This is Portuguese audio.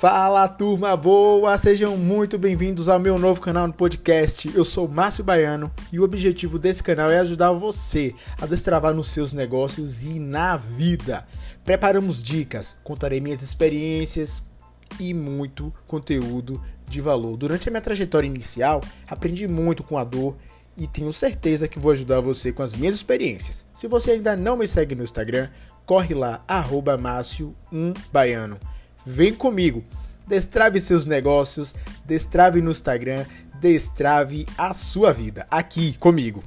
Fala turma boa, sejam muito bem-vindos ao meu novo canal no podcast. Eu sou Márcio Baiano e o objetivo desse canal é ajudar você a destravar nos seus negócios e na vida. Preparamos dicas, contarei minhas experiências e muito conteúdo de valor. Durante a minha trajetória inicial, aprendi muito com a dor e tenho certeza que vou ajudar você com as minhas experiências. Se você ainda não me segue no Instagram, corre lá, arroba Márcio1Baiano. Vem comigo. Destrave seus negócios, destrave no Instagram, destrave a sua vida. Aqui comigo.